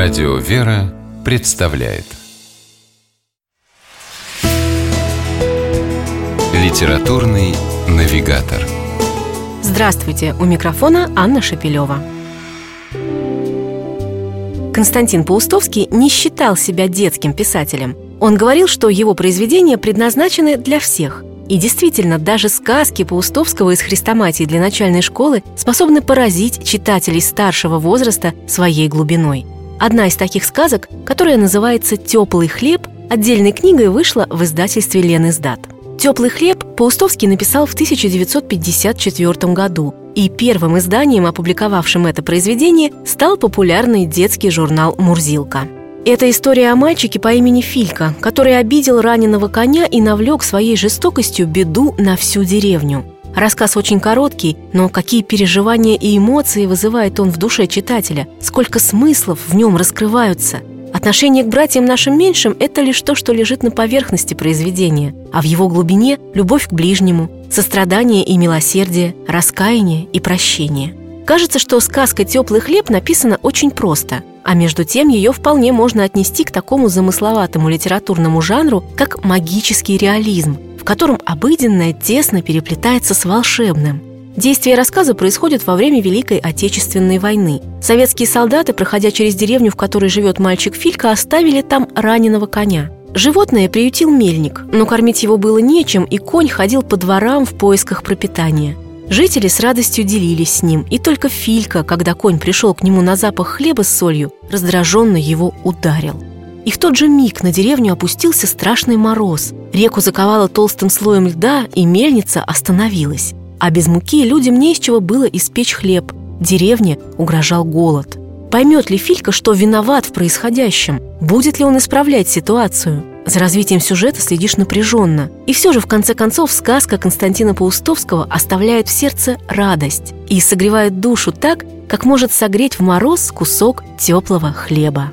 Радио «Вера» представляет Литературный навигатор Здравствуйте! У микрофона Анна Шапилева. Константин Паустовский не считал себя детским писателем. Он говорил, что его произведения предназначены для всех. И действительно, даже сказки Паустовского из «Хрестоматии» для начальной школы способны поразить читателей старшего возраста своей глубиной. Одна из таких сказок, которая называется «Теплый хлеб», отдельной книгой вышла в издательстве «Лен издат». «Теплый хлеб» Паустовский написал в 1954 году, и первым изданием, опубликовавшим это произведение, стал популярный детский журнал «Мурзилка». Это история о мальчике по имени Филька, который обидел раненого коня и навлек своей жестокостью беду на всю деревню. Рассказ очень короткий, но какие переживания и эмоции вызывает он в душе читателя, сколько смыслов в нем раскрываются – Отношение к братьям нашим меньшим – это лишь то, что лежит на поверхности произведения, а в его глубине – любовь к ближнему, сострадание и милосердие, раскаяние и прощение. Кажется, что сказка «Теплый хлеб» написана очень просто, а между тем ее вполне можно отнести к такому замысловатому литературному жанру, как магический реализм, в котором обыденное тесно переплетается с волшебным – Действие рассказа происходит во время Великой Отечественной войны. Советские солдаты, проходя через деревню, в которой живет мальчик Филька, оставили там раненого коня. Животное приютил мельник, но кормить его было нечем, и конь ходил по дворам в поисках пропитания. Жители с радостью делились с ним, и только Филька, когда конь пришел к нему на запах хлеба с солью, раздраженно его ударил. И в тот же миг на деревню опустился страшный мороз. Реку заковало толстым слоем льда, и мельница остановилась. А без муки людям не из чего было испечь хлеб. Деревне угрожал голод. Поймет ли Филька, что виноват в происходящем? Будет ли он исправлять ситуацию? За развитием сюжета следишь напряженно. И все же, в конце концов, сказка Константина Паустовского оставляет в сердце радость и согревает душу так, как может согреть в мороз кусок теплого хлеба.